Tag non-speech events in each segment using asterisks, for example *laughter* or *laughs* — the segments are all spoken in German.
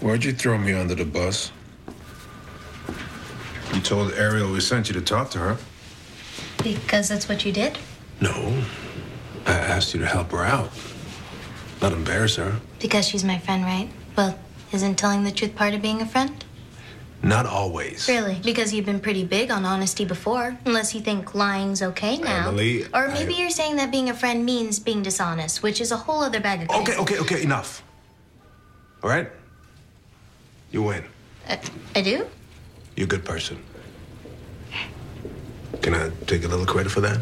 Why'd you throw me under the bus? You told Ariel we sent you to talk to her. Because that's what you did? No. I asked you to help her out. Not embarrass her. Because she's my friend, right? Well, isn't telling the truth part of being a friend? Not always. Really? Because you've been pretty big on honesty before. Unless you think lying's okay now. Emily, or maybe I- you're saying that being a friend means being dishonest, which is a whole other bag of Okay, crazy. okay, okay, enough. All right? You win. Uh, I do? You're a good person. Can I take a little credit for that?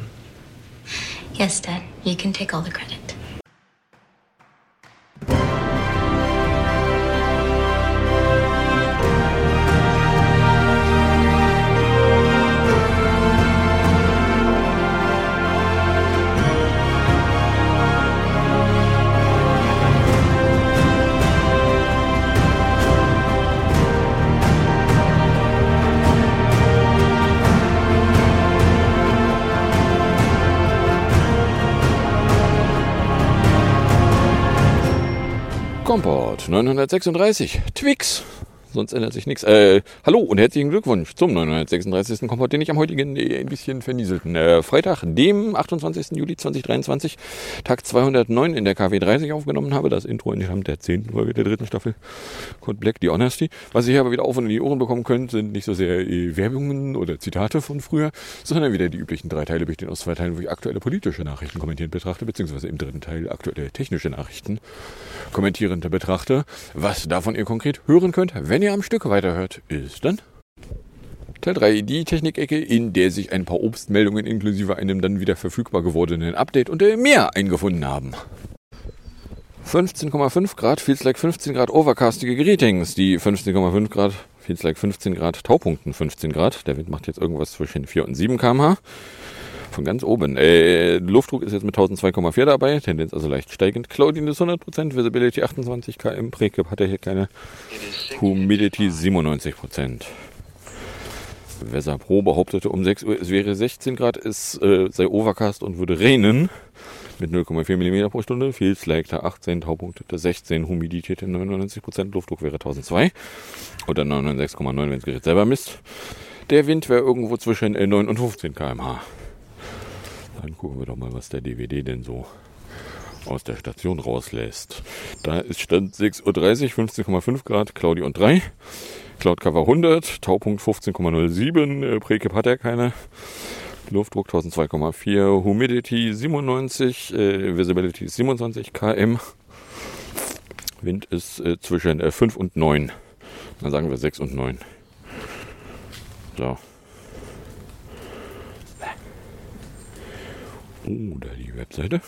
Yes, Dad. You can take all the credit. Komport 936, Twix. Sonst ändert sich nichts. Äh, hallo und herzlichen Glückwunsch zum 936. Komport, den ich am heutigen äh, ein bisschen vernieselten äh, Freitag, dem 28. Juli 2023, Tag 209 in der KW 30 aufgenommen habe. Das Intro in der 10. Folge der dritten Staffel Code Black, die Honesty. Was hier aber wieder auf und in die Ohren bekommen könnt, sind nicht so sehr äh, Werbungen oder Zitate von früher, sondern wieder die üblichen drei Teile, bestehen aus zwei Teilen, wo ich aktuelle politische Nachrichten kommentierend betrachte, beziehungsweise im dritten Teil aktuelle technische Nachrichten kommentierend betrachte. Was davon ihr konkret hören könnt, wenn ihr am Stück weiterhört, ist dann Teil 3, die Technikecke, in der sich ein paar Obstmeldungen inklusive einem dann wieder verfügbar gewordenen Update und mehr eingefunden haben. 15,5 Grad, feels like 15 Grad overcastige Greetings. Die 15,5 Grad, feels like 15 Grad, Taupunkten 15 Grad. Der Wind macht jetzt irgendwas zwischen 4 und 7 km/h. Von ganz oben. Äh, Luftdruck ist jetzt mit 1002,4 dabei, Tendenz also leicht steigend. Cloudiness 100%, Visibility 28 km, Precap hat er hier keine. Humidity 97%. Weser Pro behauptete um 6 Uhr, es wäre 16 Grad, es äh, sei Overcast und würde regnen. Mit 0,4 mm pro Stunde. Feels like 18, Taupunktete 16, Humidität 99%, Luftdruck wäre 1002. Oder 906,9, wenn das Gerät selber misst. Der Wind wäre irgendwo zwischen äh, 9 und 15 km/h. Dann gucken wir doch mal, was der DVD denn so aus der Station rauslässt. Da ist Stand 6.30 Uhr, 15,5 Grad, Claudi und 3. Cloud Cover 100, Taupunkt 15,07, äh, Precap hat er keine. Luftdruck 1002,4, Humidity 97, äh, Visibility 27 km. Wind ist äh, zwischen äh, 5 und 9. Dann sagen wir 6 und 9. So. Oh, da die Webseite.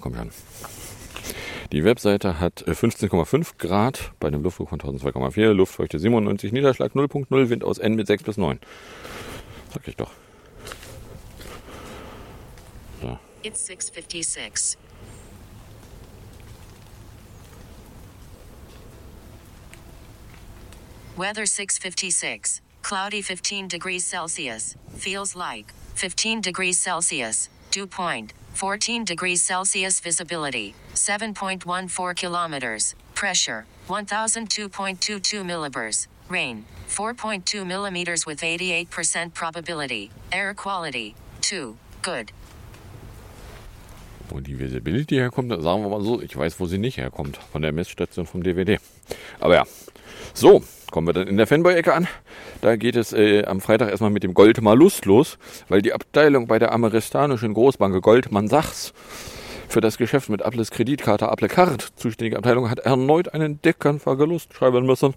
Kommen an. Die Webseite hat äh, 15,5 Grad bei einem Luftdruck von 1002,4, Luftfeuchte 97, Niederschlag 0.0, Wind aus N mit 6 bis 9. Sag ich doch. So. It's 656. Weather 656. Cloudy 15 degrees Celsius. Feels like 15 degrees Celsius. Dew point 14 degrees Celsius. Visibility 7.14 kilometers. Pressure 1002.22 millibars. Rain 4.2 millimeters with 88% probability. Air quality 2. Good. Wo die Visibility herkommt, sagen wir mal so, ich weiß, wo sie nicht herkommt. Von der Messstation vom DVD. Aber ja. So, kommen wir dann in der Fanboy-Ecke an. Da geht es äh, am Freitag erstmal mit dem Goldmalus los, weil die Abteilung bei der amerikanischen Großbank Goldman Sachs für das Geschäft mit Apples Kreditkarte Apple Card zuständige Abteilung hat erneut einen dicken Verlust schreiben müssen.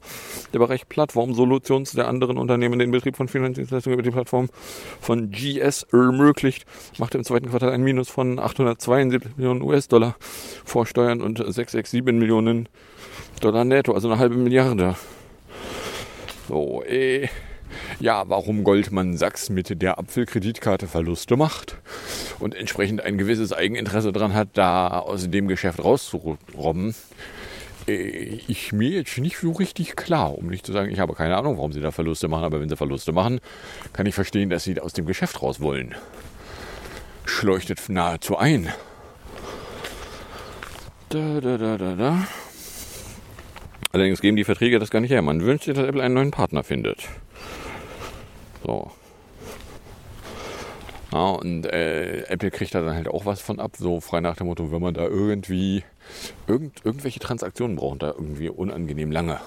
Der Bereich Plattform-Solutions der anderen Unternehmen den Betrieb von Finanzdienstleistungen über die Plattform von GS ermöglicht, machte im zweiten Quartal ein Minus von 872 Millionen US-Dollar vor Steuern und 667 Millionen Dollar netto, also eine halbe Milliarde. So, äh, ja, warum Goldman Sachs mit der Apfelkreditkarte Verluste macht und entsprechend ein gewisses Eigeninteresse daran hat, da aus dem Geschäft rauszurobben, äh, ich mir jetzt nicht so richtig klar, um nicht zu sagen, ich habe keine Ahnung, warum sie da Verluste machen, aber wenn sie Verluste machen, kann ich verstehen, dass sie aus dem Geschäft raus wollen. Schleuchtet nahezu ein. Da, da, da, da, da. Allerdings geben die Verträge das gar nicht her. Man wünscht sich, dass Apple einen neuen Partner findet. So. Ja, und äh, Apple kriegt da dann halt auch was von ab, so frei nach dem Motto, wenn man da irgendwie irgend, irgendwelche Transaktionen braucht, da irgendwie unangenehm lange.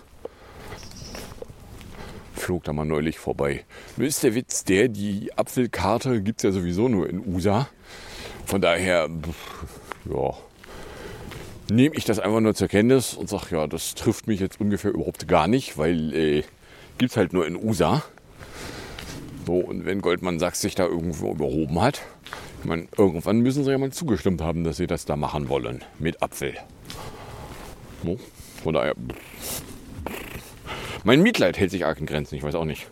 Flog da mal neulich vorbei. Nur ist der Witz der, die Apfelkarte gibt es ja sowieso nur in USA. Von daher, pff, ja, nehme ich das einfach nur zur Kenntnis und sage, ja, das trifft mich jetzt ungefähr überhaupt gar nicht, weil äh, gibt es halt nur in USA. So, und wenn Goldman Sachs sich da irgendwo überhoben hat, ich meine, irgendwann müssen sie ja mal zugestimmt haben, dass sie das da machen wollen mit Apfel. So, von daher, mein Mitleid hält sich arg in Grenzen, ich weiß auch nicht.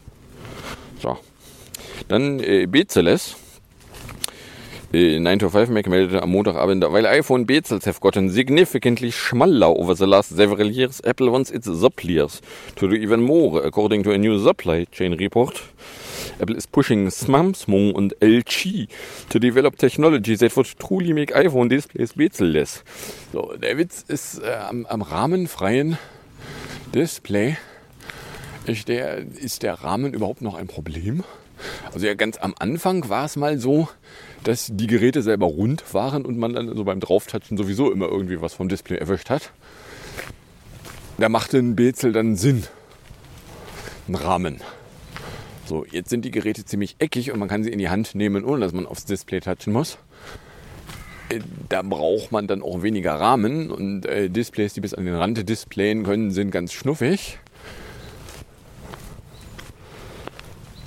So, dann äh, Bezeles. 9 to 5 Mac meldete am Montagabend, while iPhone bezels have gotten significantly smaller over the last several years, Apple wants its suppliers to do even more, according to a new supply chain report. Apple is pushing Samsung and LG to develop technology that would truly make iPhone displays bezelless. So, der Witz ist äh, am, am rahmenfreien Display ist der, ist der Rahmen überhaupt noch ein Problem? Also ja, ganz am Anfang war es mal so, dass die Geräte selber rund waren und man dann so beim Drauftatschen sowieso immer irgendwie was vom Display erwischt hat. Da machte ein Bezel dann Sinn. Ein Rahmen. So, jetzt sind die Geräte ziemlich eckig und man kann sie in die Hand nehmen, ohne dass man aufs Display touchen muss. Äh, da braucht man dann auch weniger Rahmen und äh, Displays, die bis an den Rand displayen können, sind ganz schnuffig.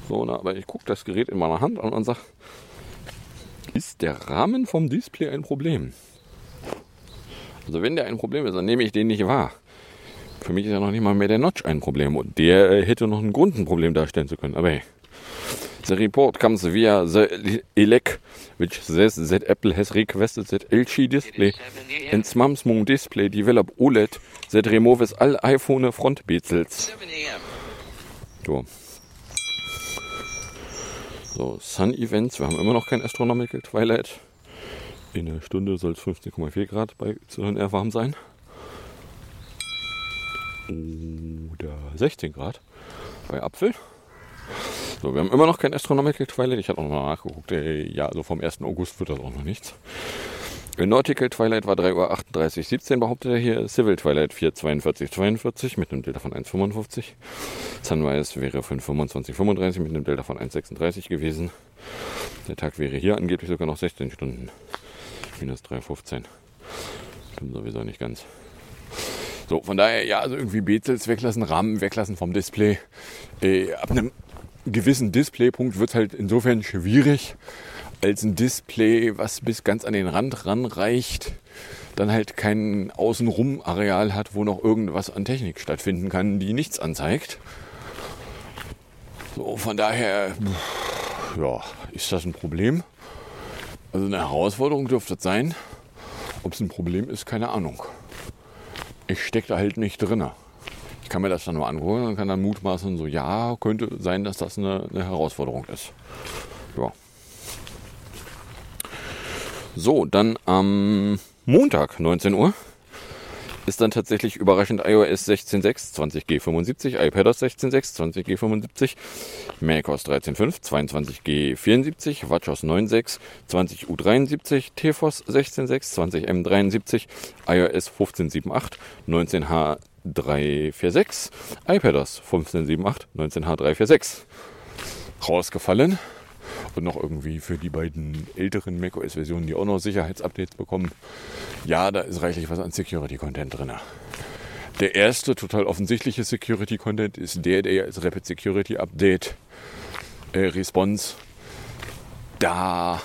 So, na, aber ich gucke das Gerät in meiner Hand an und sage, ist der Rahmen vom Display ein Problem? Also wenn der ein Problem ist, dann nehme ich den nicht wahr. Für mich ist ja noch nicht mal mehr der Notch ein Problem und der hätte noch einen Grund, ein Problem darstellen zu können. Aber hey. The report comes via the ELEC, which says that Apple has requested that LG display and Samsung display develop OLED that removes all iPhone front bezels. So. So, Sun Events. Wir haben immer noch kein Astronomical Twilight. In einer Stunde soll es 15,4 Grad bei YR warm sein. Oder 16 Grad bei Apfel. So, wir haben immer noch kein Astronomical Twilight. Ich habe noch mal nachgeguckt. Ja, also vom 1. August wird das auch noch nichts. Nautical Twilight war 3.38 Uhr behauptet er hier. Civil Twilight 4.42 mit einem Delta von 1,55. Sunrise wäre 5.25 mit einem Delta von 1,36 gewesen. Der Tag wäre hier angeblich sogar noch 16 Stunden. Minus 3,15. Stimmt sowieso nicht ganz. So, von daher, ja, also irgendwie Bezels weglassen, Rahmen weglassen vom Display. Äh, ab einem gewissen Displaypunkt wird es halt insofern schwierig, als ein Display, was bis ganz an den Rand ranreicht, dann halt kein Außenrum-Areal hat, wo noch irgendwas an Technik stattfinden kann, die nichts anzeigt. So, von daher, ja, ist das ein Problem? Also eine Herausforderung dürfte es sein. Ob es ein Problem ist, keine Ahnung. Ich stecke da halt nicht drin. Ich kann mir das dann nur angucken und kann dann mutmaßen, so ja, könnte sein, dass das eine, eine Herausforderung ist. Ja. So, dann am Montag, 19 Uhr, ist dann tatsächlich überraschend iOS 16.6 20G75, iPadOS 16.6 20G75, macOS 13.5 22G74, WatchOS 9.6 20U73, tvOS 16.6 20M73, iOS 15.7.8 19H346, iPadOS 15.7.8 19H346. Rausgefallen und noch irgendwie für die beiden älteren macOS-Versionen, die auch noch Sicherheitsupdates bekommen. Ja, da ist reichlich was an Security-Content drin. Der erste total offensichtliche Security-Content ist der, der als Rapid Security Update äh, Response da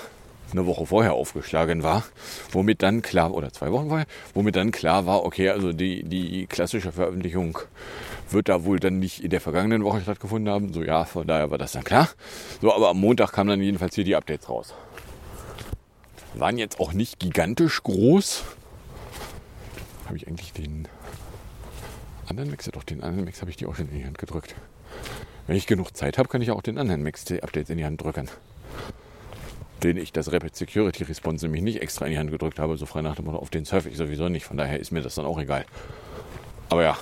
eine Woche vorher aufgeschlagen war, womit dann klar, oder zwei Wochen vorher, womit dann klar war, okay, also die, die klassische Veröffentlichung wird da wohl dann nicht in der vergangenen Woche stattgefunden haben. So ja, von daher war das dann klar. So, aber am Montag kamen dann jedenfalls hier die Updates raus. Waren jetzt auch nicht gigantisch groß. Habe ich eigentlich den anderen Max, doch den anderen Max habe ich die auch schon in die Hand gedrückt. Wenn ich genug Zeit habe, kann ich auch den anderen Max die Updates in die Hand drücken. Den ich das Rapid Security Response nämlich nicht extra in die Hand gedrückt habe, so frei nach dem Motto, auf den surfe ich sowieso nicht. Von daher ist mir das dann auch egal. Aber ja.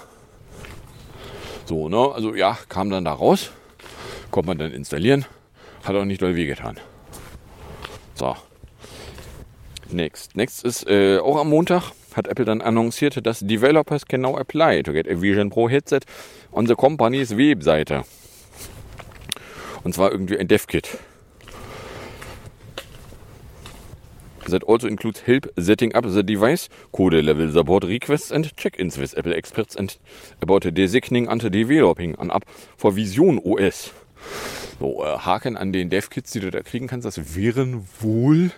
So, ne? Also ja, kam dann da raus. Konnte man dann installieren. Hat auch nicht doll wehgetan. So. Next. Next ist äh, auch am Montag hat Apple dann annonciert, dass Developers can now apply to get a Vision Pro headset on the company's Webseite. Und zwar irgendwie ein Dev-Kit. That also includes help setting up the device, code level support requests and check-ins with Apple experts and about designing and developing an app for Vision OS. So, äh, Haken an den Dev-Kits, die du da kriegen kannst, das wären wohl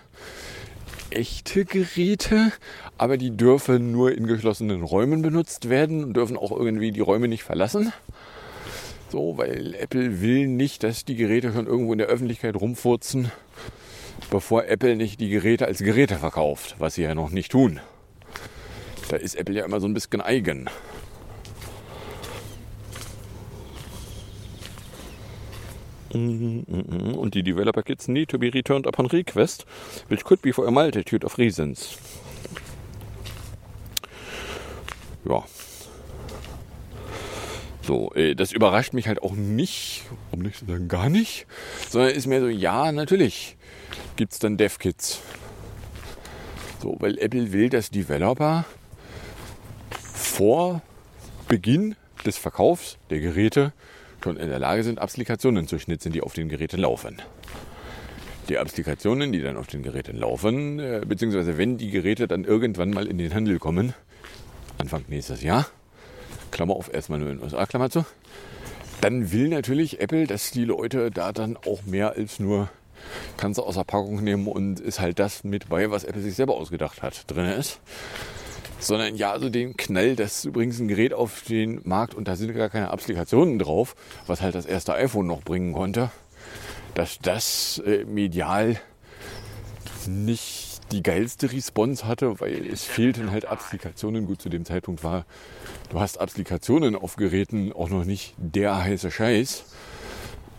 echte Geräte, aber die dürfen nur in geschlossenen Räumen benutzt werden und dürfen auch irgendwie die Räume nicht verlassen. So, weil Apple will nicht, dass die Geräte schon irgendwo in der Öffentlichkeit rumfurzen, bevor Apple nicht die Geräte als Geräte verkauft, was sie ja noch nicht tun. Da ist Apple ja immer so ein bisschen eigen. Und die Developer Kits need to be returned upon request, which could be for a multitude of reasons. Ja. So, äh, das überrascht mich halt auch nicht, um nicht zu sagen gar nicht, sondern ist mehr so, ja, natürlich gibt es dann Dev-Kits. So, weil Apple will, dass Developer vor Beginn des Verkaufs der Geräte schon in der Lage sind, Applikationen zu schnitzen, die auf den Geräten laufen. Die Applikationen, die dann auf den Geräten laufen, äh, beziehungsweise wenn die Geräte dann irgendwann mal in den Handel kommen, Anfang nächstes Jahr, Klammer auf, erstmal nur in USA, Klammer zu, dann will natürlich Apple, dass die Leute da dann auch mehr als nur kannst du aus der Packung nehmen und ist halt das mit bei, was Apple sich selber ausgedacht hat, drin ist sondern ja, also den Knall, das ist übrigens ein Gerät auf den Markt und da sind gar keine Applikationen drauf, was halt das erste iPhone noch bringen konnte, dass das äh, medial nicht die geilste Response hatte, weil es fehlten halt Applikationen. Gut, zu dem Zeitpunkt war, du hast Applikationen auf Geräten auch noch nicht der heiße Scheiß.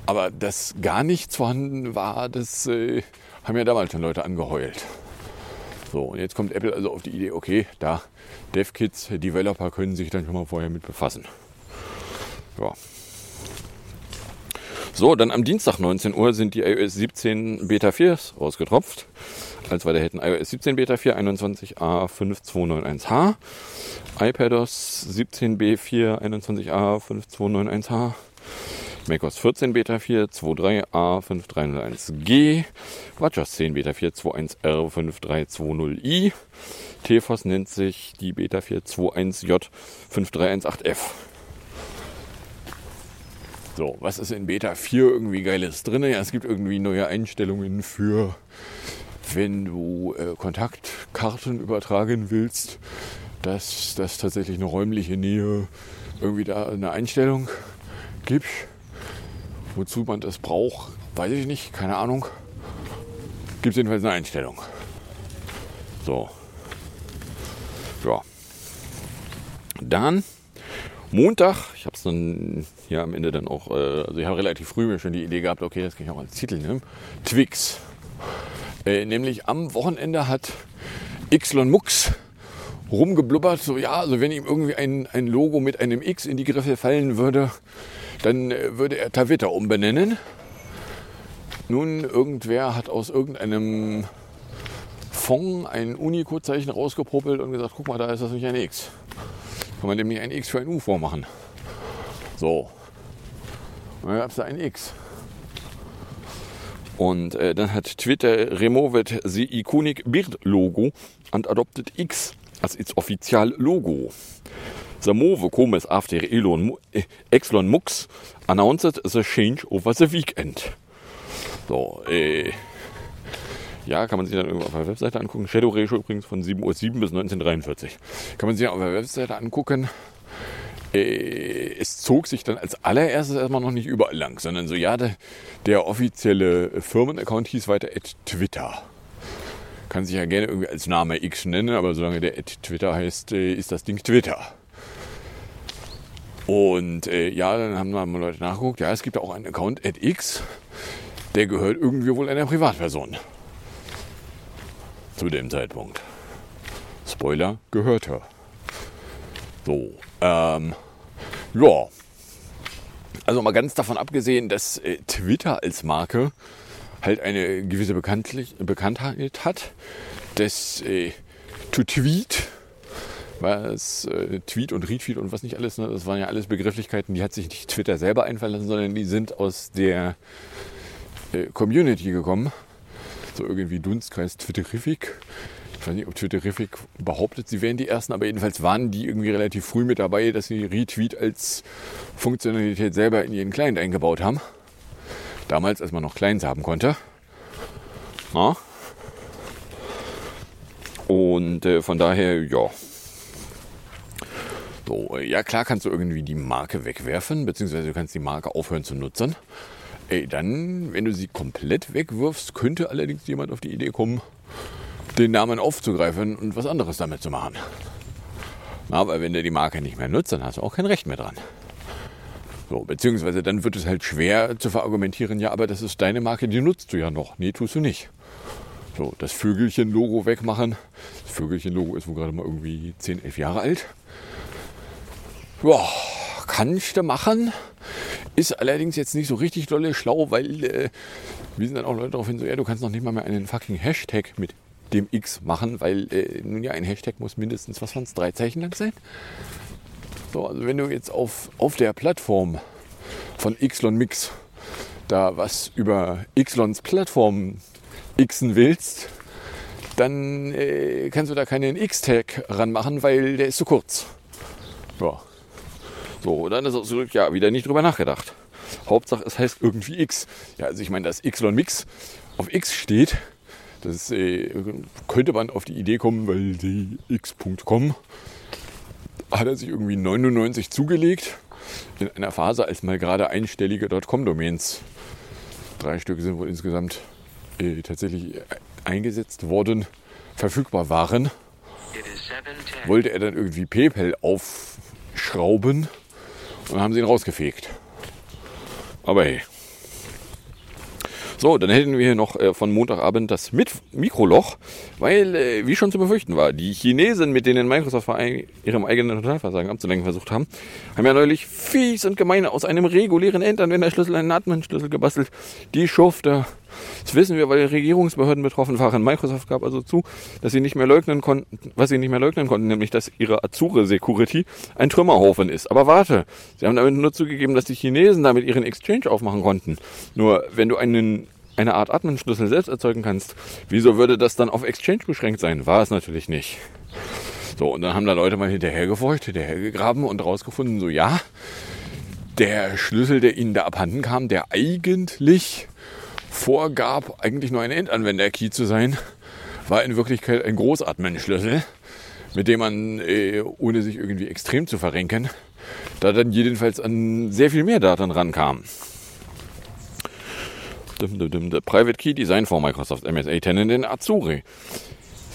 Aber dass gar nichts vorhanden war, das äh, haben ja damals schon Leute angeheult. So, und jetzt kommt Apple also auf die Idee, okay, da DevKits, Developer können sich dann schon mal vorher mit befassen. Ja. So, dann am Dienstag 19 Uhr sind die iOS 17 Beta 4s rausgetropft. Als weiter hätten iOS 17 Beta 4 21A5291H, iPadOS 17B4 21A5291H, macOS 14 Beta 4 23A5301G, WatchOS 10 Beta 4 21R5320i, TFOS nennt sich die Beta 4 21J5318F. So, was ist in Beta 4 irgendwie Geiles drin? Ja, es gibt irgendwie neue Einstellungen für, wenn du äh, Kontaktkarten übertragen willst, dass das tatsächlich eine räumliche Nähe irgendwie da eine Einstellung gibt. Wozu man das braucht, weiß ich nicht, keine Ahnung. Gibt jedenfalls eine Einstellung. So. Ja. Dann Montag, ich habe es dann hier am Ende dann auch, äh, also ich habe relativ früh mir schon die Idee gehabt, okay, das kann ich auch als Titel nehmen. Twix. Äh, nämlich am Wochenende hat Xlon Mux rumgeblubbert, so ja, also wenn ihm irgendwie ein, ein Logo mit einem X in die Griffe fallen würde, dann äh, würde er Tavita umbenennen. Nun, irgendwer hat aus irgendeinem Fond ein Unicode-Zeichen rausgepopelt und gesagt, guck mal, da ist das nicht ein X. Kann man nämlich ein X für ein U vormachen. So. Und dann gab es da ein X. Und äh, dann hat Twitter removed the iconic Beard Logo and adopted X als its offizial Logo. The move comes after Elon, Exlon Mux announced the change over the weekend. So, äh, ja, kann man sich dann irgendwo auf der Webseite angucken. Shadow Ratio übrigens von 7.07 Uhr bis 1943. Kann man sich auf der Webseite angucken. Äh, es zog sich dann als allererstes erstmal noch nicht überall lang, sondern so, ja, der, der offizielle Firmenaccount hieß weiter at Twitter. Kann sich ja gerne irgendwie als Name X nennen, aber solange der at Twitter heißt, ist das Ding Twitter. Und äh, ja, dann haben mal Leute nachgeguckt, ja, es gibt auch einen Account at X, der gehört irgendwie wohl einer Privatperson. zu dem Zeitpunkt. Spoiler gehörte. So, ähm, ja. Also mal ganz davon abgesehen, dass äh, Twitter als Marke halt eine gewisse Bekanntheit hat, dass äh, to tweet, was äh, Tweet und Retweet und was nicht alles, ne, das waren ja alles Begrifflichkeiten, die hat sich nicht Twitter selber einfallen lassen, sondern die sind aus der äh, Community gekommen. So irgendwie Dunstkreis Twitterific. Ich weiß nicht, ob Twitterific behauptet, sie wären die ersten, aber jedenfalls waren die irgendwie relativ früh mit dabei, dass sie Retweet als Funktionalität selber in ihren Client eingebaut haben. Damals, als man noch Clients haben konnte. Na? Und äh, von daher, ja. So, äh, ja klar kannst du irgendwie die Marke wegwerfen, beziehungsweise du kannst die Marke aufhören zu nutzen. Ey, dann, wenn du sie komplett wegwirfst, könnte allerdings jemand auf die Idee kommen, den Namen aufzugreifen und was anderes damit zu machen. Aber wenn du die Marke nicht mehr nutzt, dann hast du auch kein Recht mehr dran. So, beziehungsweise dann wird es halt schwer zu verargumentieren, ja, aber das ist deine Marke, die nutzt du ja noch. Nee, tust du nicht. So, das Vögelchen-Logo wegmachen. Das Vögelchen-Logo ist wohl gerade mal irgendwie 10, 11 Jahre alt. Ja, kannst du machen. Ist allerdings jetzt nicht so richtig dolle schlau, weil äh, wir sind dann auch Leute darauf hin, so, ja, du kannst noch nicht mal mehr einen fucking Hashtag mit dem X machen, weil äh, nun ja, ein Hashtag muss mindestens, was waren es, drei Zeichen lang sein. So, also wenn du jetzt auf, auf der Plattform von Xlon Mix da was über Xlons Plattform xen willst, dann äh, kannst du da keinen X-Tag ranmachen, weil der ist zu kurz. Ja. So, dann ist auch zurück, ja, wieder nicht drüber nachgedacht. Hauptsache, es heißt irgendwie X. Ja, also ich meine, dass Xlon Mix auf X steht, das äh, könnte man auf die Idee kommen, weil die X.com hat er sich irgendwie 99 zugelegt in einer Phase, als mal gerade einstellige .com-Domains, drei Stück sind wohl insgesamt äh, tatsächlich eingesetzt worden, verfügbar waren, wollte er dann irgendwie PayPal aufschrauben und haben sie ihn rausgefegt. Aber hey. So, dann hätten wir hier noch äh, von Montagabend das Mit Mikroloch, weil, äh, wie schon zu befürchten war, die Chinesen, mit denen Microsoft ihrem eigenen Totalversagen abzulenken versucht haben, haben ja neulich fies und gemein aus einem regulären Endanwenderschlüssel einen Admin-Schlüssel gebastelt. Die Schufte. Wissen wir, weil Regierungsbehörden betroffen waren. Microsoft gab also zu, dass sie nicht mehr leugnen konnten, was sie nicht mehr leugnen konnten, nämlich, dass ihre Azure Security ein Trümmerhaufen ist. Aber warte, sie haben damit nur zugegeben, dass die Chinesen damit ihren Exchange aufmachen konnten. Nur, wenn du einen eine Art Admin-Schlüssel selbst erzeugen kannst, wieso würde das dann auf Exchange beschränkt sein? War es natürlich nicht. So, und dann haben da Leute mal hinterhergeforscht, hinterhergegraben und rausgefunden, so ja, der Schlüssel, der ihnen da abhanden kam, der eigentlich vorgab, eigentlich nur ein Endanwender-Key zu sein, war in Wirklichkeit ein Großadmin-Schlüssel, mit dem man, äh, ohne sich irgendwie extrem zu verrenken, da dann jedenfalls an sehr viel mehr Daten rankam. Private key design for Microsoft MSA 10 in Azure.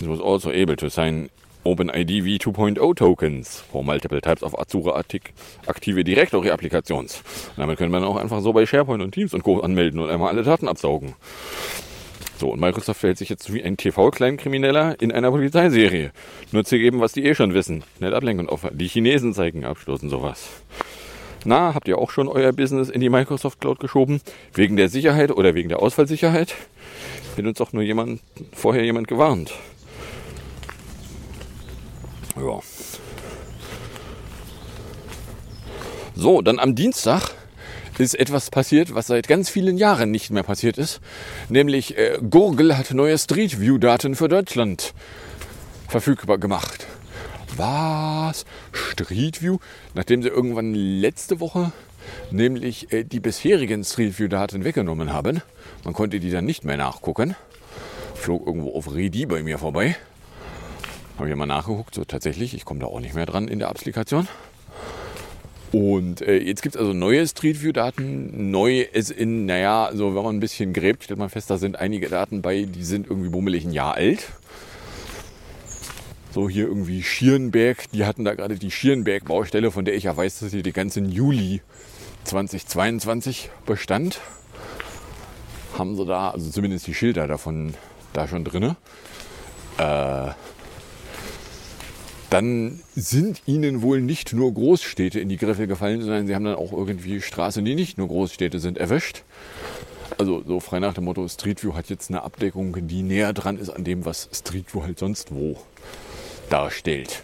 It was also able to sign OpenID v2.0 Tokens for multiple types of Azure aktive Directory-Applikations. Damit könnte man auch einfach so bei SharePoint und Teams und Co. anmelden und einmal alle Daten absaugen. So, und Microsoft verhält sich jetzt wie ein TV-Kleinkrimineller in einer Polizeiserie. Nur zu geben, was die eh schon wissen. Nicht ablenken und aufhören. Die Chinesen zeigen abstoßen sowas. Na, habt ihr auch schon euer Business in die Microsoft Cloud geschoben? Wegen der Sicherheit oder wegen der Ausfallsicherheit? Hätte uns doch nur jemand, vorher jemand gewarnt. Ja. So, dann am Dienstag ist etwas passiert, was seit ganz vielen Jahren nicht mehr passiert ist. Nämlich äh, Gurgel hat neue Street View Daten für Deutschland verfügbar gemacht. Was? Street View? Nachdem sie irgendwann letzte Woche nämlich äh, die bisherigen Street View Daten weggenommen haben. Man konnte die dann nicht mehr nachgucken. Flog irgendwo auf Redi bei mir vorbei. Habe ich mal nachgeguckt, so tatsächlich, ich komme da auch nicht mehr dran in der Applikation. Und äh, jetzt gibt es also neue Street View Daten. Neu ist in, naja, also wenn man ein bisschen gräbt, stellt man fest, da sind einige Daten bei, die sind irgendwie bummelig ein Jahr alt. So hier irgendwie Schierenberg, die hatten da gerade die Schierenberg-Baustelle, von der ich ja weiß, dass sie die ganzen Juli 2022 bestand. Haben sie da, also zumindest die Schilder davon da schon drinne. äh, dann sind ihnen wohl nicht nur Großstädte in die Griffel gefallen, sondern sie haben dann auch irgendwie Straßen, die nicht nur Großstädte sind, erwischt. Also so frei nach dem Motto, Street View hat jetzt eine Abdeckung, die näher dran ist an dem, was Street View halt sonst wo darstellt.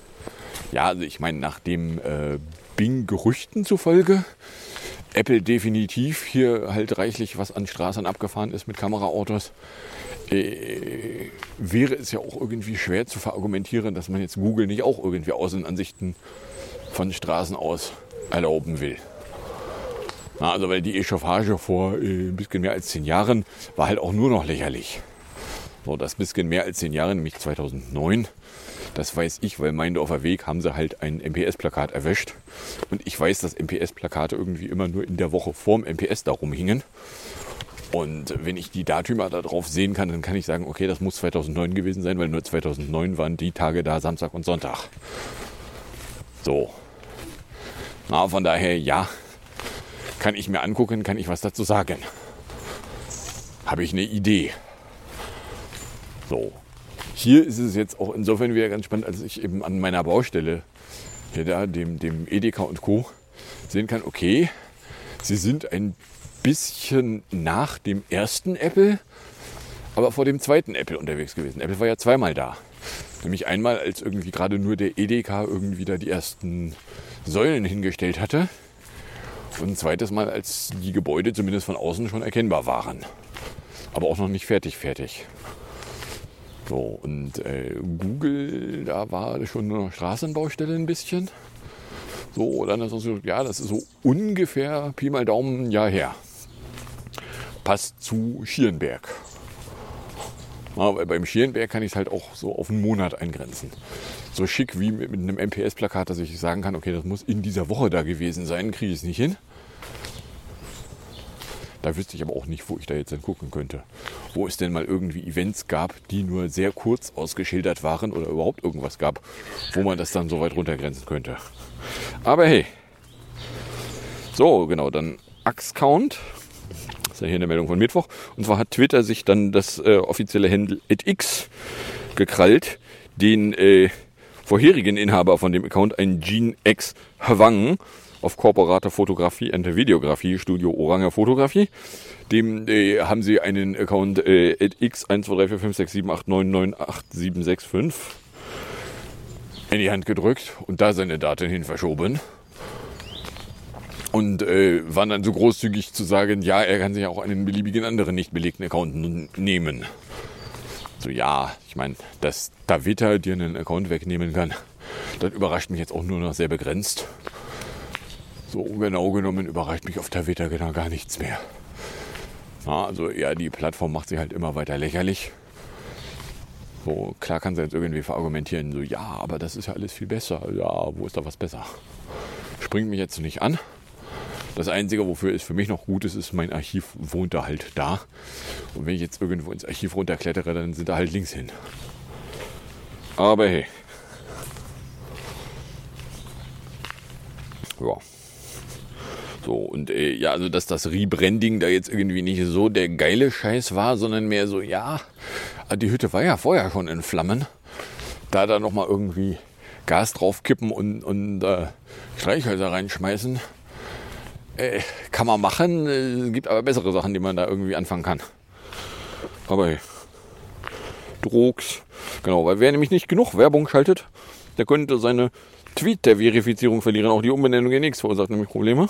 Ja, also ich meine, nach dem äh, Bing-Gerüchten zufolge Apple definitiv hier halt reichlich was an Straßen abgefahren ist mit Kameraautos, äh, wäre es ja auch irgendwie schwer zu verargumentieren, dass man jetzt Google nicht auch irgendwie Außenansichten von Straßen aus erlauben will. Na, also weil die Echauffage vor äh, ein bisschen mehr als zehn Jahren war halt auch nur noch lächerlich. So, das bisschen mehr als zehn Jahre, nämlich 2009, das weiß ich, weil mein Dorfer Weg haben sie halt ein MPS-Plakat erwischt. Und ich weiß, dass MPS-Plakate irgendwie immer nur in der Woche vorm MPS darum hingen. Und wenn ich die Datümer da drauf sehen kann, dann kann ich sagen, okay, das muss 2009 gewesen sein, weil nur 2009 waren die Tage da, Samstag und Sonntag. So. Na, von daher, ja, kann ich mir angucken, kann ich was dazu sagen. Habe ich eine Idee. So, hier ist es jetzt auch insofern wieder ganz spannend, als ich eben an meiner Baustelle, hier da, dem, dem Edeka und Co. sehen kann, okay, sie sind ein bisschen nach dem ersten Apple, aber vor dem zweiten Apple unterwegs gewesen. Apple war ja zweimal da. Nämlich einmal, als irgendwie gerade nur der Edeka irgendwie da die ersten Säulen hingestellt hatte. Und ein zweites Mal, als die Gebäude zumindest von außen schon erkennbar waren. Aber auch noch nicht fertig, fertig. So, und äh, Google, da war schon nur noch Straßenbaustelle ein bisschen. So, dann ist es so, ja, das ist so ungefähr Pi mal Daumen ein Jahr her. Passt zu Schierenberg. Aber beim Schierenberg kann ich es halt auch so auf einen Monat eingrenzen. So schick wie mit, mit einem MPS-Plakat, dass ich sagen kann, okay, das muss in dieser Woche da gewesen sein, kriege ich es nicht hin. Da wüsste ich aber auch nicht, wo ich da jetzt dann gucken könnte. Wo es denn mal irgendwie Events gab, die nur sehr kurz ausgeschildert waren oder überhaupt irgendwas gab, wo man das dann so weit runtergrenzen könnte. Aber hey. So, genau, dann Ax-Count. Das ist ja hier eine Meldung von Mittwoch. Und zwar hat Twitter sich dann das äh, offizielle Handle X gekrallt, den äh, vorherigen Inhaber von dem Account, ein Gene X Hwang, auf Korporate Fotografie und Videografie, Studio Oranger Fotografie. Dem äh, haben sie einen Account äh, x123456789987765 in die Hand gedrückt und da seine Daten hin verschoben. Und äh, waren dann so großzügig zu sagen, ja, er kann sich auch einen beliebigen anderen nicht belegten Account nehmen. So, ja, ich meine, dass Davita dir einen Account wegnehmen kann, das überrascht mich jetzt auch nur noch sehr begrenzt. So genau genommen überreicht mich auf Wetter genau gar nichts mehr. Ja, also ja, die Plattform macht sich halt immer weiter lächerlich. So, klar kann sie jetzt irgendwie verargumentieren, so ja, aber das ist ja alles viel besser. Ja, wo ist da was besser? Springt mich jetzt nicht an. Das Einzige, wofür es für mich noch gut ist, ist, mein Archiv wohnt da halt da. Und wenn ich jetzt irgendwo ins Archiv runterklettere, dann sind da halt links hin. Aber hey. Ja. So, und äh, ja, also dass das Rebranding da jetzt irgendwie nicht so der geile Scheiß war, sondern mehr so, ja, die Hütte war ja vorher schon in Flammen. Da da nochmal irgendwie Gas draufkippen und, und äh, Streichhölzer reinschmeißen, äh, kann man machen. Es gibt aber bessere Sachen, die man da irgendwie anfangen kann. Aber hey, Drogs, genau, weil wer nämlich nicht genug Werbung schaltet, der könnte seine Tweet der Verifizierung verlieren. Auch die Umbenennung in X verursacht nämlich Probleme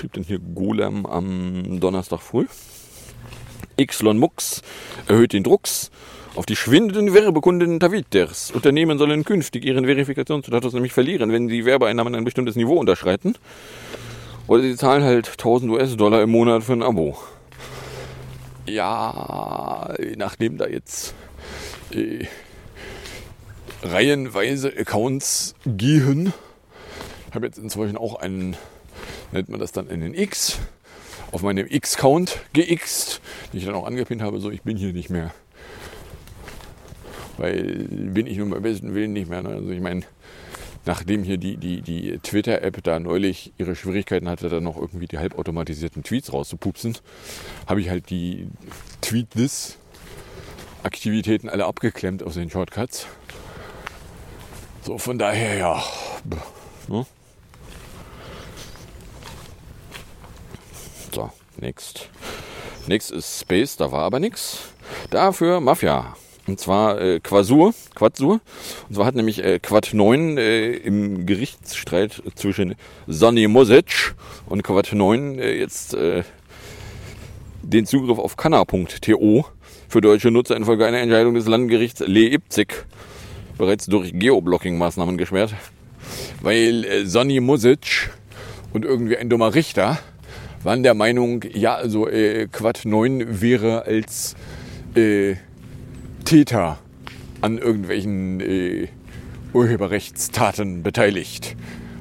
schrieb denn hier Golem am Donnerstag früh. Xlon Mux erhöht den Drucks auf die schwindenden Werbekunden Taviters. Unternehmen sollen künftig ihren Verifikationsstatus nämlich verlieren, wenn die Werbeeinnahmen ein bestimmtes Niveau unterschreiten. Oder sie zahlen halt 1000 US-Dollar im Monat für ein Abo. Ja, nachdem da jetzt äh, reihenweise Accounts gehen, habe jetzt inzwischen auch einen nennt man das dann in den X, auf meinem X-Count geixt, den ich dann auch angepinnt habe, so ich bin hier nicht mehr. Weil bin ich nun beim besten Willen nicht mehr. Ne? Also ich meine, nachdem hier die, die, die Twitter-App da neulich ihre Schwierigkeiten hatte, dann noch irgendwie die halbautomatisierten Tweets rauszupupsen, habe ich halt die Tweet This Aktivitäten alle abgeklemmt aus den Shortcuts. So, von daher ja. Ne? So, next. Next ist Space, da war aber nichts. Dafür Mafia. Und zwar äh, Quasur, Quadsur. Und zwar hat nämlich äh, Quad 9 äh, im Gerichtsstreit zwischen Sonny Mosic und Quad 9 äh, jetzt äh, den Zugriff auf Kanna.to für deutsche Nutzer infolge einer Entscheidung des Landgerichts Leipzig bereits durch Geoblocking-Maßnahmen gesperrt, weil äh, Sonny Music und irgendwie ein dummer Richter waren der Meinung, ja, also äh, Quad 9 wäre als äh, Täter an irgendwelchen äh, Urheberrechtstaten beteiligt,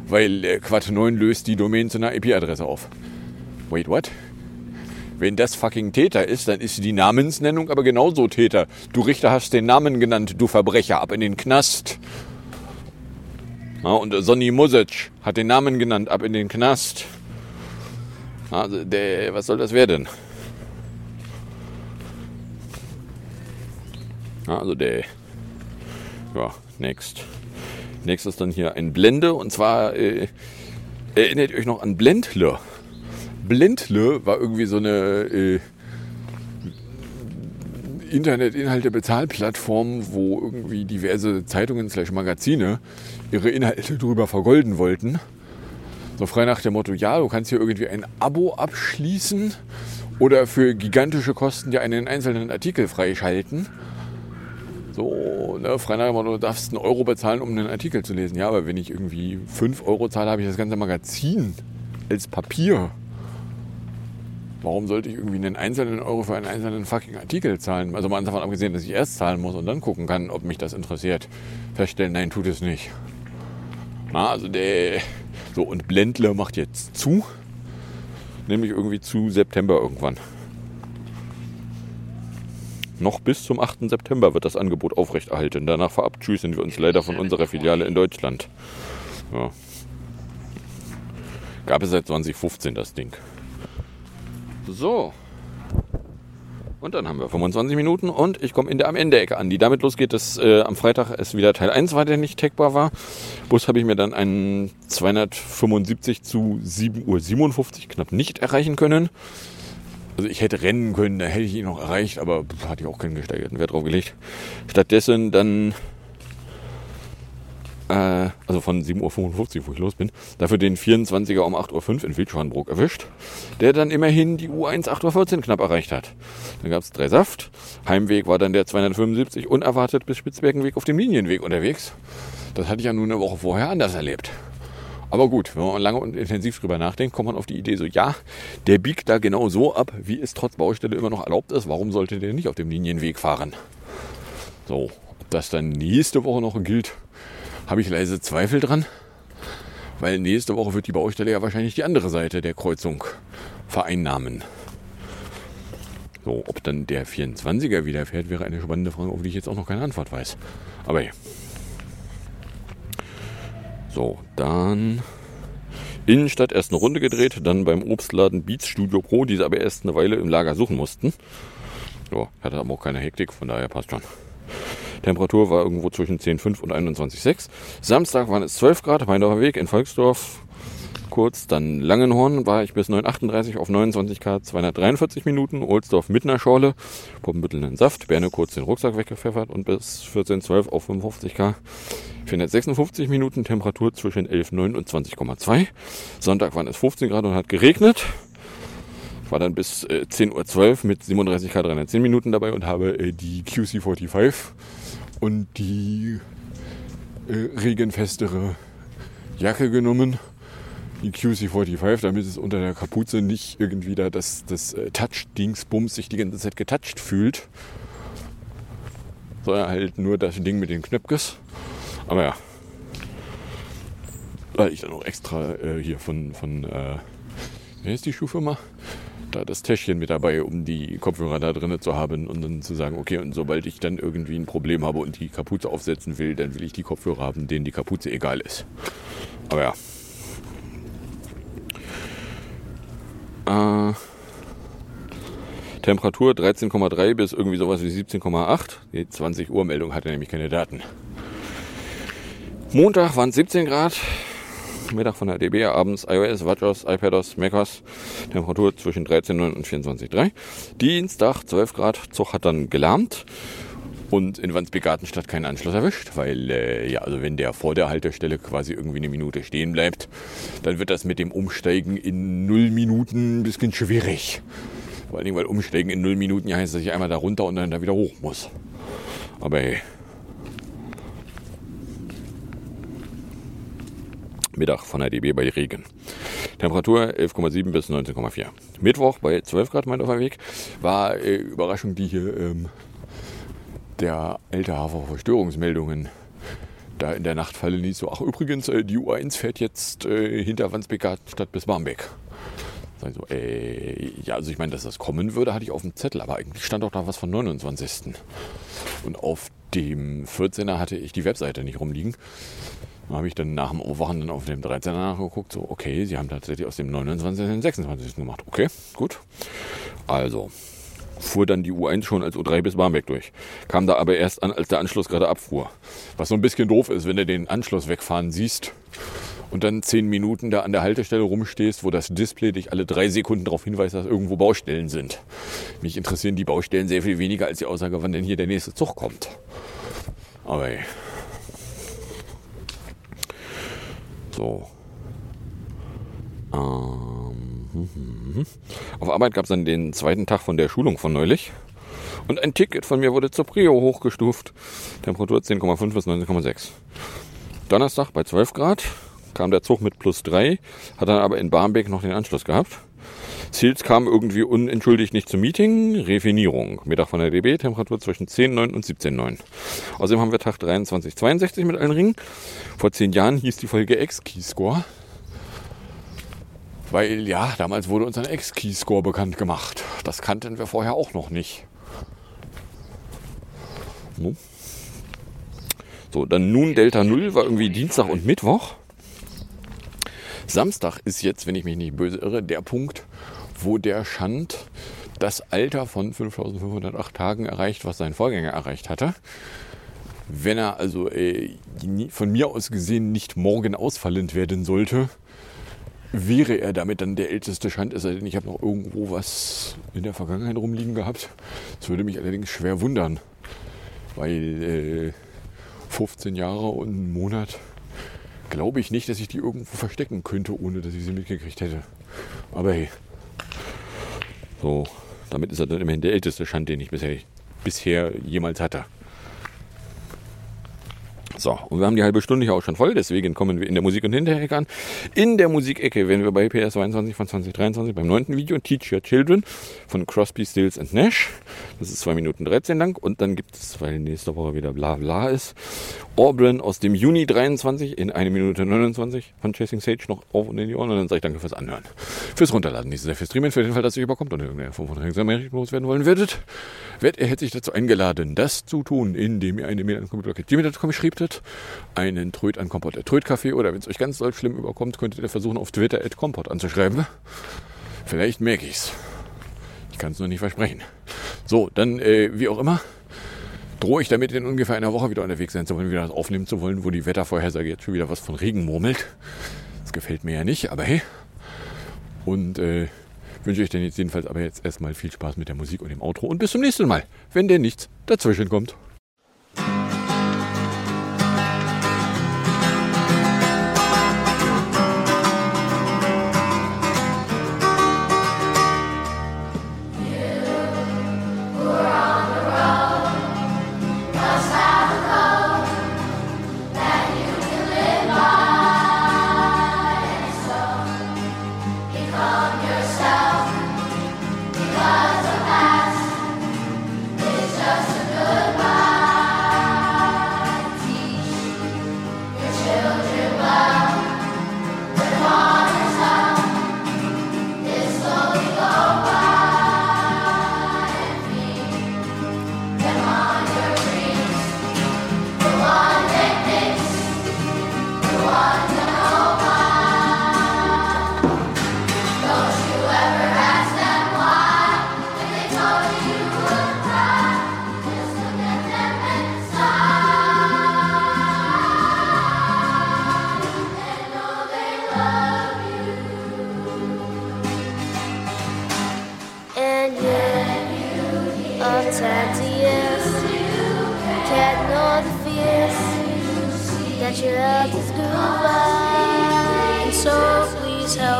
weil äh, Quad 9 löst die Domain zu einer IP-Adresse auf. Wait, what? Wenn das fucking Täter ist, dann ist die Namensnennung aber genauso Täter. Du Richter hast den Namen genannt, du Verbrecher, ab in den Knast. Ja, und Sonny Music hat den Namen genannt, ab in den Knast. Also, der, was soll das werden? Also der, ja, next. Ist dann hier ein Blende und zwar äh, erinnert ihr euch noch an Blendle? Blendle war irgendwie so eine äh, Internetinhalte-Bezahlplattform, wo irgendwie diverse Zeitungen slash Magazine ihre Inhalte drüber vergolden wollten. So frei nach dem Motto, ja, du kannst hier irgendwie ein Abo abschließen oder für gigantische Kosten dir einen einzelnen Artikel freischalten. So, ne, frei nach dem Motto, du darfst einen Euro bezahlen, um einen Artikel zu lesen. Ja, aber wenn ich irgendwie 5 Euro zahle, habe ich das ganze Magazin als Papier. Warum sollte ich irgendwie einen einzelnen Euro für einen einzelnen fucking Artikel zahlen? Also mal davon abgesehen, dass ich erst zahlen muss und dann gucken kann, ob mich das interessiert. Feststellen, nein, tut es nicht. Na, also der. So, und Blendler macht jetzt zu. Nämlich irgendwie zu September irgendwann. Noch bis zum 8. September wird das Angebot aufrechterhalten. Danach verabschieden wir uns leider von unserer Filiale in Deutschland. Ja. Gab es seit 2015 das Ding. So. Und dann haben wir 25 Minuten und ich komme in der am Ende Ecke an, die damit losgeht, dass äh, am Freitag es wieder Teil 1 war, der nicht tagbar war. Bus habe ich mir dann einen 275 zu 7.57 Uhr knapp nicht erreichen können. Also ich hätte rennen können, da hätte ich ihn noch erreicht, aber hatte ich auch keinen gesteigerten Wert drauf gelegt. Stattdessen dann äh, also von 7.55 Uhr, wo ich los bin, dafür den 24er um 8.05 Uhr in Wildschwanbrook erwischt, der dann immerhin die U1 8.14 Uhr knapp erreicht hat. Dann gab es drei Saft, Heimweg war dann der 275 unerwartet bis Spitzbergenweg auf dem Linienweg unterwegs. Das hatte ich ja nun eine Woche vorher anders erlebt. Aber gut, wenn man lange und intensiv drüber nachdenkt, kommt man auf die Idee so, ja, der biegt da genau so ab, wie es trotz Baustelle immer noch erlaubt ist. Warum sollte der nicht auf dem Linienweg fahren? So, ob das dann nächste Woche noch gilt, habe ich leise Zweifel dran, weil nächste Woche wird die Baustelle ja wahrscheinlich die andere Seite der Kreuzung vereinnahmen. So, ob dann der 24er wieder fährt, wäre eine spannende Frage, auf die ich jetzt auch noch keine Antwort weiß. Aber ja. So, dann Innenstadt erst eine Runde gedreht, dann beim Obstladen Beats Studio Pro, die sie aber erst eine Weile im Lager suchen mussten. Ja, hatte aber auch keine Hektik, von daher passt schon. Temperatur war irgendwo zwischen 10,5 und 21,6. Samstag waren es 12 Grad, Meindorfer Weg in Volksdorf. Kurz, dann Langenhorn war ich bis 9,38 auf 29 Grad, 243 Minuten. Ohlsdorf mit einer Schorle, Poppenbüttel einen Saft, Berne kurz den Rucksack weggepfeffert und bis 14,12 auf 55 K. 456 Minuten, Temperatur zwischen 11,9 und 20,2. Sonntag waren es 15 Grad und hat geregnet war dann bis äh, 10.12 Uhr mit 37 K 310 Minuten dabei und habe äh, die QC45 und die äh, regenfestere Jacke genommen. Die QC45, damit es unter der Kapuze nicht irgendwie da das, das äh, Touch-Dingsbums sich die ganze Zeit getoucht fühlt. Sondern halt nur das Ding mit den Knöpkes. Aber ja. Weil ich dann auch extra äh, hier von, von äh, wer ist die Schuhfirma? da das Täschchen mit dabei, um die Kopfhörer da drinnen zu haben und dann zu sagen, okay, und sobald ich dann irgendwie ein Problem habe und die Kapuze aufsetzen will, dann will ich die Kopfhörer haben, denen die Kapuze egal ist. Aber ja. Äh, Temperatur 13,3 bis irgendwie sowas wie 17,8. Die 20 Uhr Meldung hatte nämlich keine Daten. Montag waren es 17 Grad. Mittag von der DB, abends iOS, WatchOS, iPadOS, macOS. Temperatur zwischen 13,9 und 24,3. Dienstag 12 Grad. Zug hat dann gelahmt und in Wandsbek-Gartenstadt keinen Anschluss erwischt, weil äh, ja, also wenn der vor der Haltestelle quasi irgendwie eine Minute stehen bleibt, dann wird das mit dem Umsteigen in null Minuten ein bisschen schwierig. Vor allen Dingen, weil Umsteigen in null Minuten ja heißt, dass ich einmal da runter und dann da wieder hoch muss. Aber hey. Mittag von der DB bei Regen. Temperatur 11,7 bis 19,4. Mittwoch bei 12 Grad mein auf dem Weg. War äh, Überraschung, die hier ähm, der Älterhafer Verstörungsmeldungen da in der Nachtfalle nicht so. Ach übrigens, äh, die U1 fährt jetzt äh, hinter Wandsbek statt bis Barmbek. Also, äh, ja, also ich meine, dass das kommen würde, hatte ich auf dem Zettel, aber eigentlich stand auch da was von 29. Und auf dem 14er hatte ich die Webseite nicht rumliegen. Da habe ich dann nach dem Aufwachen dann auf dem 13er nachgeguckt, so, okay, sie haben tatsächlich aus dem 29. den 26. gemacht. Okay, gut. Also, fuhr dann die U1 schon als U3 bis Barmbek durch. Kam da aber erst an, als der Anschluss gerade abfuhr. Was so ein bisschen doof ist, wenn du den Anschluss wegfahren siehst und dann zehn Minuten da an der Haltestelle rumstehst, wo das Display dich alle drei Sekunden darauf hinweist, dass irgendwo Baustellen sind. Mich interessieren die Baustellen sehr viel weniger als die Aussage, wann denn hier der nächste Zug kommt. Aber ey. so. Ähm, hm, hm, hm. Auf Arbeit gab es dann den zweiten Tag von der Schulung von neulich. Und ein Ticket von mir wurde zur Prio hochgestuft. Temperatur 10,5 bis 19,6. Donnerstag bei 12 Grad kam der Zug mit plus 3, hat dann aber in Barmbek noch den Anschluss gehabt. Ziels kam irgendwie unentschuldigt nicht zum Meeting. Refinierung. Mittag von der DB, Temperatur zwischen 10,9 und 17,9. Außerdem haben wir Tag 23,62 mit allen Ringen. Vor zehn Jahren hieß die Folge X-Keyscore. Weil ja, damals wurde uns ein X-Keyscore bekannt gemacht. Das kannten wir vorher auch noch nicht. So, dann nun Delta 0 war irgendwie Dienstag und Mittwoch. Samstag ist jetzt, wenn ich mich nicht böse irre, der Punkt, wo der Schand das Alter von 5508 Tagen erreicht, was sein Vorgänger erreicht hatte. Wenn er also äh, von mir aus gesehen nicht morgen ausfallend werden sollte, wäre er damit dann der älteste Schand, es sei denn, ich habe noch irgendwo was in der Vergangenheit rumliegen gehabt. Das würde mich allerdings schwer wundern, weil äh, 15 Jahre und einen Monat glaube ich nicht, dass ich die irgendwo verstecken könnte, ohne dass ich sie mitgekriegt hätte. Aber hey, so, damit ist er dann immerhin der älteste Schand, den ich bisher, bisher jemals hatte. So, und wir haben die halbe Stunde hier auch schon voll, deswegen kommen wir in der Musik- und Hinterecke an. In der Musikecke werden wir bei PS 22 von 2023 beim neunten Video Teach Your Children von Crosby, Stills and Nash. Das ist 2 Minuten 13 lang und dann gibt es, weil nächste Woche wieder bla bla ist, Aubryn aus dem Juni 23 in 1 Minute 29 von Chasing Sage noch auf und in die Ohren und dann sage ich danke fürs Anhören. Fürs Runterladen, nicht sehr fürs Streamen, für den Fall, dass ihr überkommt und irgendeine Form von Examen loswerden wollen würdet, werdet ihr herzlich dazu eingeladen, das zu tun, indem ihr eine Mail an computer.gmail.com schriebtet, einen Tröd an Kompott at Trödcafé oder wenn es euch ganz doll schlimm überkommt, könntet ihr versuchen, auf Twitter at Kompott anzuschreiben. Vielleicht merke ich's. Ich kann es nur nicht versprechen. So, dann, äh, wie auch immer, drohe ich damit in ungefähr einer Woche wieder unterwegs sein zu wollen, wieder das aufnehmen zu wollen, wo die Wettervorhersage jetzt schon wieder was von Regen murmelt. Das gefällt mir ja nicht, aber hey. Und äh, wünsche euch dann jetzt jedenfalls aber jetzt erstmal viel Spaß mit der Musik und dem Outro und bis zum nächsten Mal, wenn denn nichts dazwischen kommt.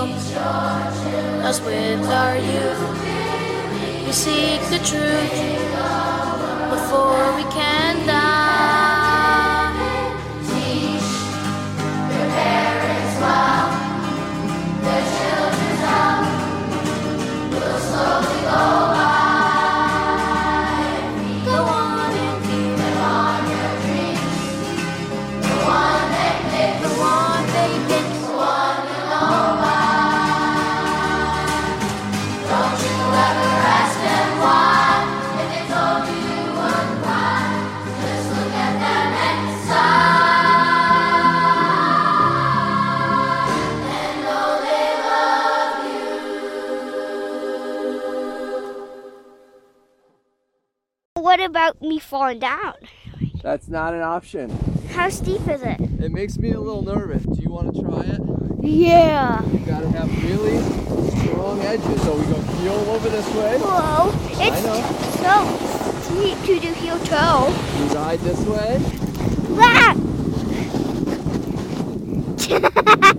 Help us with our youth. We seek the truth before we can die. What about me falling down? That's not an option. How steep is it? It makes me a little nervous. Do you want to try it? Yeah. You gotta have really strong edges. So we go heel over this way. Whoa. It's know. so steep to do heel toe. You ride this way. Ah!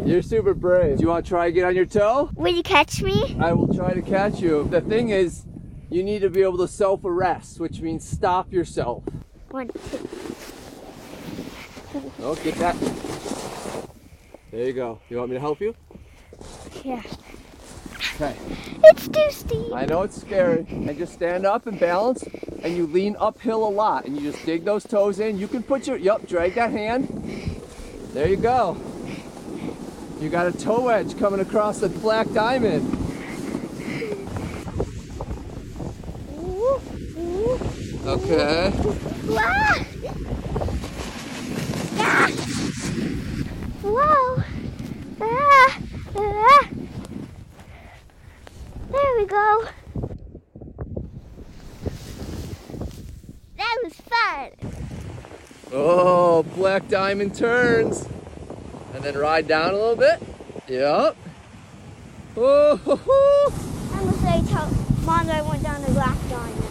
*laughs* You're super brave. Do you want to try to get on your toe? Will you catch me? I will try to catch you. The thing is, you need to be able to self arrest, which means stop yourself. One, two. Oh, get that. There you go. You want me to help you? Yeah. Okay. It's too steep. I know it's scary. And just stand up and balance, and you lean uphill a lot, and you just dig those toes in. You can put your, yep, drag that hand. There you go. You got a toe edge coming across the black diamond. Okay. Whoa. Ah! Ah! There we go. That was fun. Oh, black diamond turns. And then ride down a little bit. Yep. Oh, ho, ho. I'm gonna say tell Mom that I went down the black diamond.